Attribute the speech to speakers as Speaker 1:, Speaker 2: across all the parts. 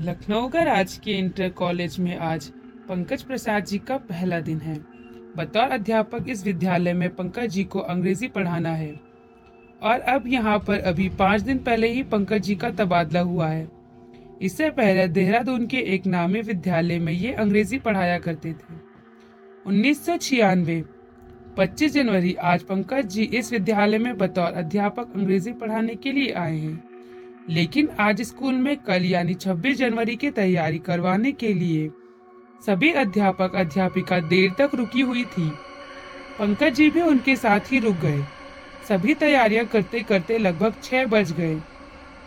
Speaker 1: लखनऊ का राजकीय inter college में आज पंकज प्रसाद जी का पहला दिन है। बतौर अध्यापक इस विद्यालय में पंकज जी को अंग्रेज़ी पढ़ाना है। और अब यहाँ पर अभी पाँच दिन पहले ही पंकज जी का तबादला हुआ है। इससे पहले देहरादून के एक नामी विद्यालय में ये अंग्रेज़ी पढ़ाया करते थे। उन्नीस सौ छियानवे, पच्चीस जनवरी आज पंकज जी इस विद्यालय में बतौर अध्यापक अंग्रेज़ी पढ़ाने के लिए आए हैं। लेकिन आज स्कूल में कल यानी 26 जनवरी की तैयारी करवाने के लिए सभी अध्यापक, अध्यापिका देर तक रुकी हुई थी। पंकज जी भी उनके साथ ही रुक गए। सभी तैयारियाँ करते करते लगभग छह बज गए।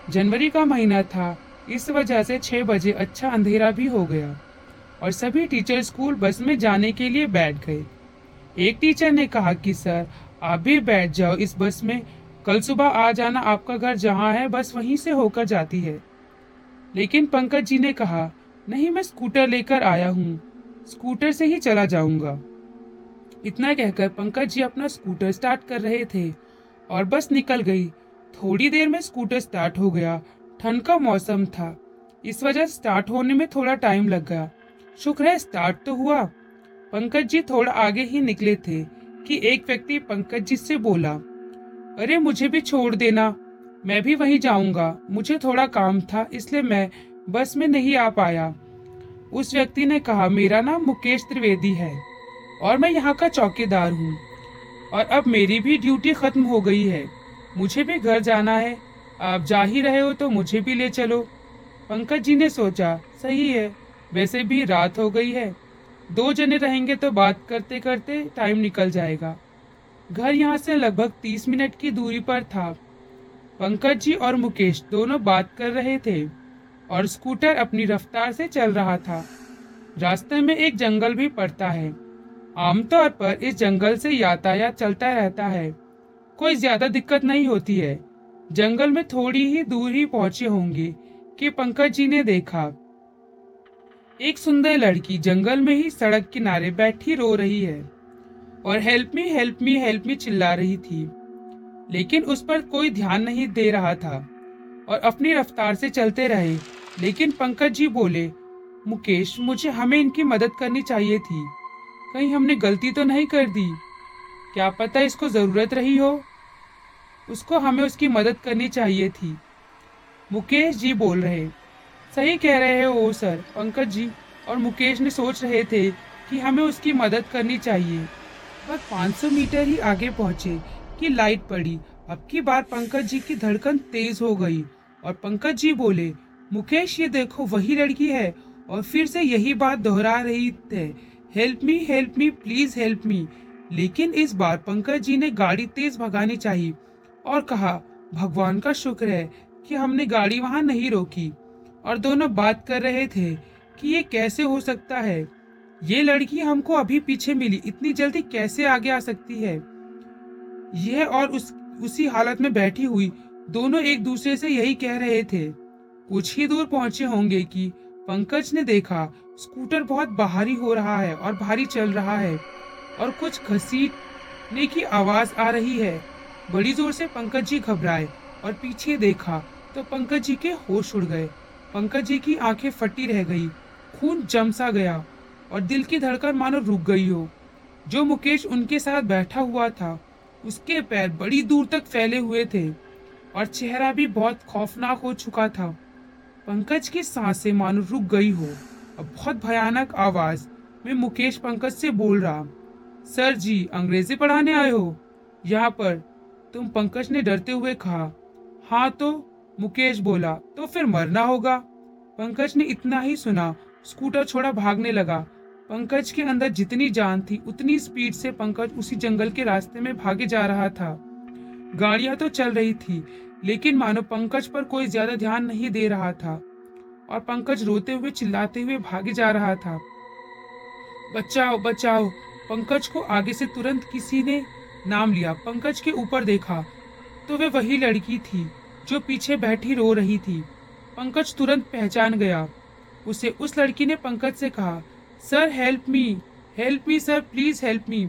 Speaker 1: जनवरी का महीना था, इस वजह से छह बजे अच्छा अंधेरा भी हो गया और सभी टीचर स्कूल बस में जाने के लिए बैठ गए। एक टीचर ने कहा कि, सर, आप भी बैठ जाओ इस बस में कल सुबह आ जाना आपका घर जहाँ है, बस वहीं से होकर जाती है। लेकिन पंकज जी ने कहा, नहीं, मैं स्कूटर लेकर आया हूँ। स्कूटर से ही चला जाऊँगा। इतना कहकर पंकज जी अपना स्कूटर स्टार्ट कर रहे थे और बस निकल गई। थोड़ी देर में स्कूटर स्टार्ट हो गया। ठंड का मौसम था। इस वजह स्टार्ट होने में थोड़ा टाइम लग गया। शुक्र है, स्टार्ट तो हुआ। पंकज जी थोड़ा आगे ही निकले थे कि एक व्यक्ति पंकज जी से बोला अरे मुझे भी छोड़ देना। मैं भी वहीं जाऊँगा। मुझे थोड़ा काम था, इसलिए मैं बस में नहीं आ पाया। उस व्यक्ति ने कहा, मेरा नाम मुकेश त्रिवेदी है और मैं यहाँ का चौकीदार हूँ और अब मेरी भी ड्यूटी खत्म हो गई है। मुझे भी घर जाना है। आप जा ही रहे हो तो मुझे भी ले चलो। पंकज जी ने सोचा, सही है। वैसे भी रात हो गई है। दो जने रहेंगे तो बात करते करते टाइम निकल जाएगा। घर यहाँ से लगभग तीस मिनट की दूरी पर था। पंकज जी और मुकेश दोनों बात कर रहे थे और स्कूटर अपनी रफ्तार से चल रहा था। रास्ते में एक जंगल भी पड़ता है। आमतौर पर इस जंगल से यातायात चलता रहता है। कोई ज़्यादा दिक्कत नहीं होती है। जंगल में थोड़ी ही दूर ही पहुँचे होंगे कि पंकज जी ने देखा। एक सुंदर लड़की जंगल में ही सड़क किनारे बैठी रो रही है। और help me help me help me चिल्ला रही थी। लेकिन उस पर कोई ध्यान नहीं दे रहा था और अपनी रफ्तार से चलते रहे। लेकिन पंकज जी बोले, मुकेश, मुझे हमें इनकी मदद करनी चाहिए थी। कहीं हमने गलती तो नहीं कर दी? क्या पता इसको ज़रूरत रही हो? उसको हमें उसकी मदद करनी चाहिए थी। मुकेश जी बोल रहे, सही कह रहे हो, सर, पंकज जी। और मुकेश ने सोच रहे थे कि हमें उसकी मदद करनी चाहिए। पर 500 मीटर ही आगे पहुँचे कि लाइट पड़ी। अब की बार पंकज जी की धड़कन तेज हो गई और पंकज जी बोले, मुकेश, ये देखो, वही लड़की है। और फिर से यही बात दोहरा रही थे help me help me, please help me. लेकिन इस बार पंकज जी ने गाड़ी तेज भगानी चाहिए और कहा, भगवान का शुक्र है कि हमने गाड़ी वहाँ नहीं रोकी। और दोनों बात कर रहे थे कि ये कैसे हो सकता है। ये लड़की हमको अभी पीछे मिली। इतनी जल्दी कैसे आगे आ सकती है? यह और उस, उसी हालत में बैठी हुई। दोनों एक दूसरे से यही कह रहे थे। कुछ ही दूर पहुँचे होंगे कि पंकज ने देखा, स्कूटर बहुत बाहरी हो रहा है और भारी चल रहा है और कुछ घसीटने की आवाज़ आ रही है। बड़ी ज़ोर से पंकज जी घबराए और पीछे देखा तो पंकज जी के होश उड़ गए। पंकज जी की आँखें फटी रह गई। खून जमसा गया। और दिल की धड़कन मानो रुक गई हो। जो मुकेश उनके साथ बैठा हुआ था, उसके पैर बड़ी दूर तक फैले हुए थे और चेहरा भी बहुत खौफनाक हो चुका था। पंकज की साँसें मानो रुक गई हो। और बहुत भयानक आवाज़ में मुकेश पंकज से बोल रहा, सर जी, अंग्रेज़ी पढ़ाने आए हो? यहाँ पर। तुम पंकज ने डरते हुए कहा हाँ तो मुकेश बोला तो फिर मरना होगा। पंकज ने इतना ही सुना, स्कूटर छोड़ा भागने लगा पंकज के अंदर जितनी जान थी, उतनी स्पीड से पंकज उसी जंगल के रास्ते में भागे जा रहा था। गाड़ियाँ तो चल रही थी, लेकिन मानो पंकज पर कोई ज़्यादा ध्यान नहीं दे रहा था और पंकज रोते हुए, चिल्लाते हुए भागे जा रहा था। बचाओ बचाओ, पंकज को आगे से तुरंत किसी ने नाम लिया। पंकज के ऊपर देखा तो वे वही लड़की थी, जो पीछे बैठी रो रही थी। पंकज तुरंत पहचान गया। उसे उस लड़की ने पंकज से कहा sir help me help me sir please help me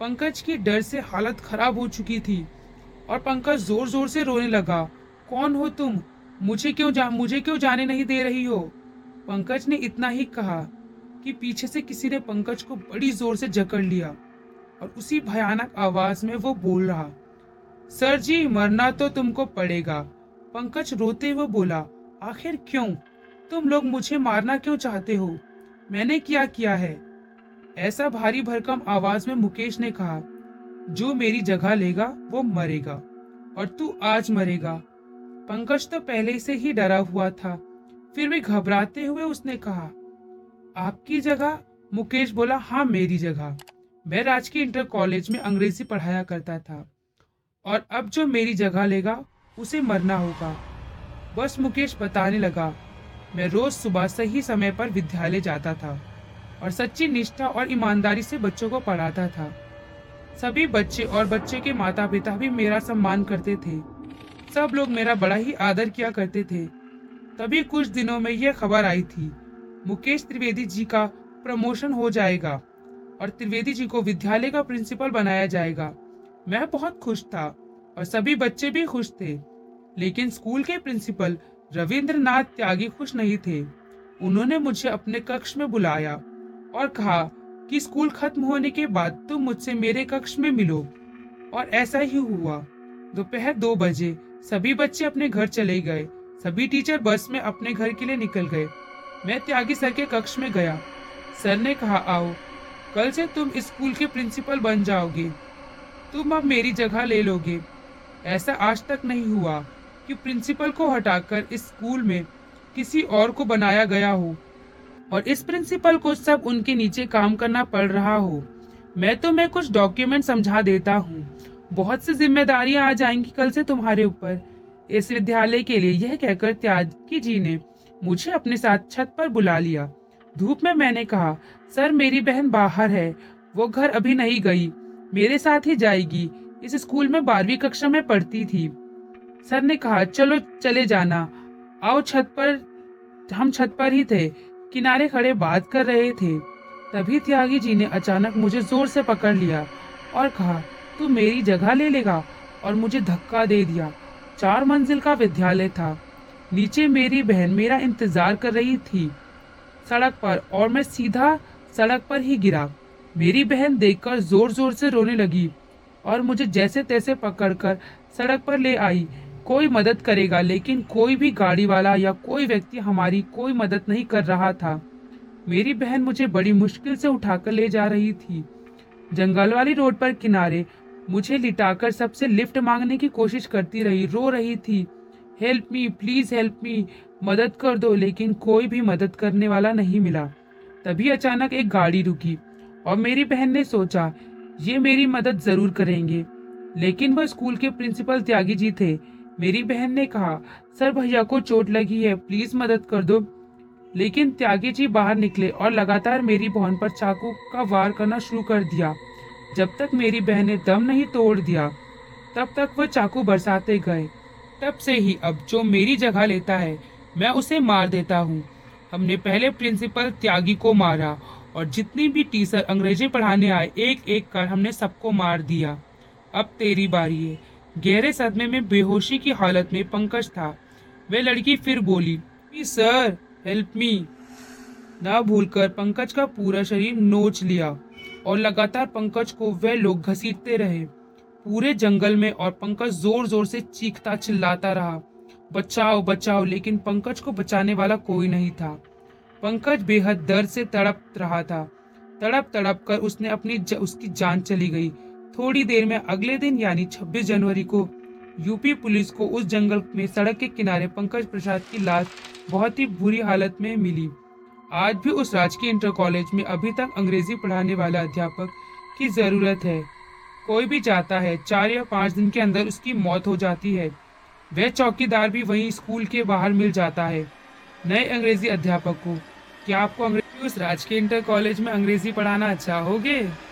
Speaker 1: Pankaj की डर से हालत खराब हो चुकी थी और पंकज ज़ोर ज़ोर से रोने लगा। कौन हो तुम? मुझे क्यों जा, मुझे क्यों जाने नहीं दे रही हो? पंकज ने इतना ही कहा कि पीछे से किसी ने पंकज को बड़ी ज़ोर से जकड़ लिया और उसी भयानक आवाज़ में वो बोल रहा, सर जी, मरना तो तुमको पड़ेगा। पंकज रोते हुए बोला, आखिर क्यों? तुम लोग मुझे मारना क्यों चाहते हो? मैंने क्या किया है? ऐसा भारी भरकम आवाज़ में मुकेश ने कहा, जो मेरी जगह लेगा, वो मरेगा, और तू आज मरेगा। पंकज तो पहले से ही डरा हुआ था, फिर भी घबराते हुए उसने कहा, आपकी जगह? मुकेश बोला हाँ मेरी जगह। मैं राजकीय इंटर कॉलेज में अंग्रेज़ी पढ़ाया करता था, और अब जो मेरी जगह लेगा, उसे मरना होगा। बस मुकेश बताने लगा मैं रोज सुबह सही समय पर विद्यालय जाता था और सच्ची निष्ठा और ईमानदारी से बच्चों को पढ़ाता था। सभी बच्चे और बच्चे के माता पिता भी मेरा सम्मान करते थे। सब लोग मेरा बड़ा ही आदर किया करते थे। तभी कुछ दिनों में यह खबर आई थी, मुकेश त्रिवेदी जी का प्रमोशन हो जाएगा और त्रिवेदी जी को विद्यालय का प्रिंसिपल बनाया जाएगा। मैं बहुत खुश था और सभी बच्चे भी खुश थे, लेकिन स्कूल के प्रिंसिपल रविंद्रनाथ त्यागी खुश नहीं थे। उन्होंने मुझे अपने कक्ष में बुलाया और कहा कि स्कूल खत्म होने के बाद तुम मुझसे मेरे कक्ष में मिलो। और ऐसा ही हुआ। दोपहर दो बजे सभी बच्चे अपने घर चले गए। सभी टीचर बस में अपने घर के लिए निकल गए। मैं त्यागी सर के कक्ष में गया। सर ने कहा, आओ, कल से तुम स्कूल के प्रिंसिपल बन जाओगे। तुम अब मेरी जगह ले लोगे। ऐसा आज तक नहीं हुआ। कि प्रिंसिपल को हटाकर इस स्कूल में किसी और को बनाया गया हो और इस प्रिंसिपल को सब उनके नीचे काम करना पड़ रहा हो। मैं तो मैं कुछ डॉक्यूमेंट समझा देता हूँ। बहुत सी जिम्मेदारियाँ आ जाएँगी कल से तुम्हारे ऊपर। इस विद्यालय के लिए यह कहकर त्यागी जी ने मुझे अपने साथ छत पर बुला लिया। धूप में मैंने कहा, सर, मेरी बहन बाहर है। वो घर अभी नहीं गई। मेरे साथ ही जाएगी। इस स्कूल में बारहवीं कक्षा में पढ़ती थी। सर ने कहा, चलो, चले जाना। आओ छत पर। हम छत पर ही थे। किनारे खड़े बात कर रहे थे। तभी त्यागी जी ने अचानक मुझे ज़ोर से पकड़ लिया और कहा, तू मेरी जगह ले लेगा और मुझे धक्का दे दिया। चार मंजिल का विद्यालय था। नीचे मेरी बहन मेरा इंतज़ार कर रही थी। सड़क पर और मैं सीधा सड़क पर ही गिरा। मेरी बहन देखकर ज़ोर ज़ोर से रोने लगी और मुझे जैसे तैसे पकड़कर सड़क पर ले आई। कोई मदद करेगा, लेकिन कोई भी गाड़ी वाला या कोई व्यक्ति हमारी कोई मदद नहीं कर रहा था। मेरी बहन मुझे बड़ी मुश्किल से उठाकर ले जा रही थी। जंगल वाली रोड पर किनारे मुझे लिटाकर सबसे लिफ्ट मांगने की कोशिश करती रही, रो रही थी। Help me, please help me, मदद कर दो, लेकिन कोई भी मदद करने वाला नहीं मिला। तभी अचानक एक गाड़ी रुकी और मेरी बहन ने सोचा, ये मेरी मदद ज़रूर करेंगे। लेकिन वह स्कूल के प्रिंसिपल त्यागी जी थे। मेरी बहन ने कहा, सर भैया को चोट लगी है प्लीज़ मदद कर दो। लेकिन त्यागी जी बाहर निकले और लगातार मेरी बहन पर चाकू का वार करना शुरू कर दिया। जब तक मेरी बहन ने दम नहीं तोड़ दिया, तब तक वह चाकू बरसाते गए। तब से ही अब जो मेरी जगह लेता है, मैं उसे मार देता हूँ। हमने पहले प्रिंसिपल त्यागी को मारा और जितनी भी टीचर अंग्रेज़ी पढ़ाने आए एक एक कर हमने सबको मार दिया। अब तेरी बारी है। गहरे सदमे में बेहोशी की हालत में पंकज था। वह लड़की फिर बोली सर हेल्प मी ना भूलकर पंकज का पूरा शरीर नोच लिया और लगातार पंकज को वह लोग घसीटते रहे। पूरे जंगल में और पंकज ज़ोर ज़ोर से चीखता चिल्लाता रहा। बचाओ बचाओ लेकिन पंकज को बचाने वाला कोई नहीं था। पंकज बेहद दर्द से तड़प रहा था। तड़प तड़प कर उसने अपनी ज, उसकी जान चली गई। थोड़ी देर में अगले दिन यानी 26 जनवरी को यूपी पुलिस को उस जंगल में सड़क के किनारे पंकज प्रसाद की लाश बहुत ही बुरी हालत में मिली। आज भी उस राजकीय इंटर कॉलेज में अभी तक अंग्रेज़ी पढ़ाने वाला अध्यापक की ज़रूरत है। कोई भी जाता है, चार या पाँच दिन के अंदर उसकी मौत हो जाती है। वह चौकीदार भी वहीं स्कूल के बाहर मिल जाता है। नए अंग्रेज़ी अध्यापक को, क्या आपको अंग्रेज़ी उस राजकीय इंटर कॉलेज में अंग्रेज़ी पढ़ाना अच्छा? होगे?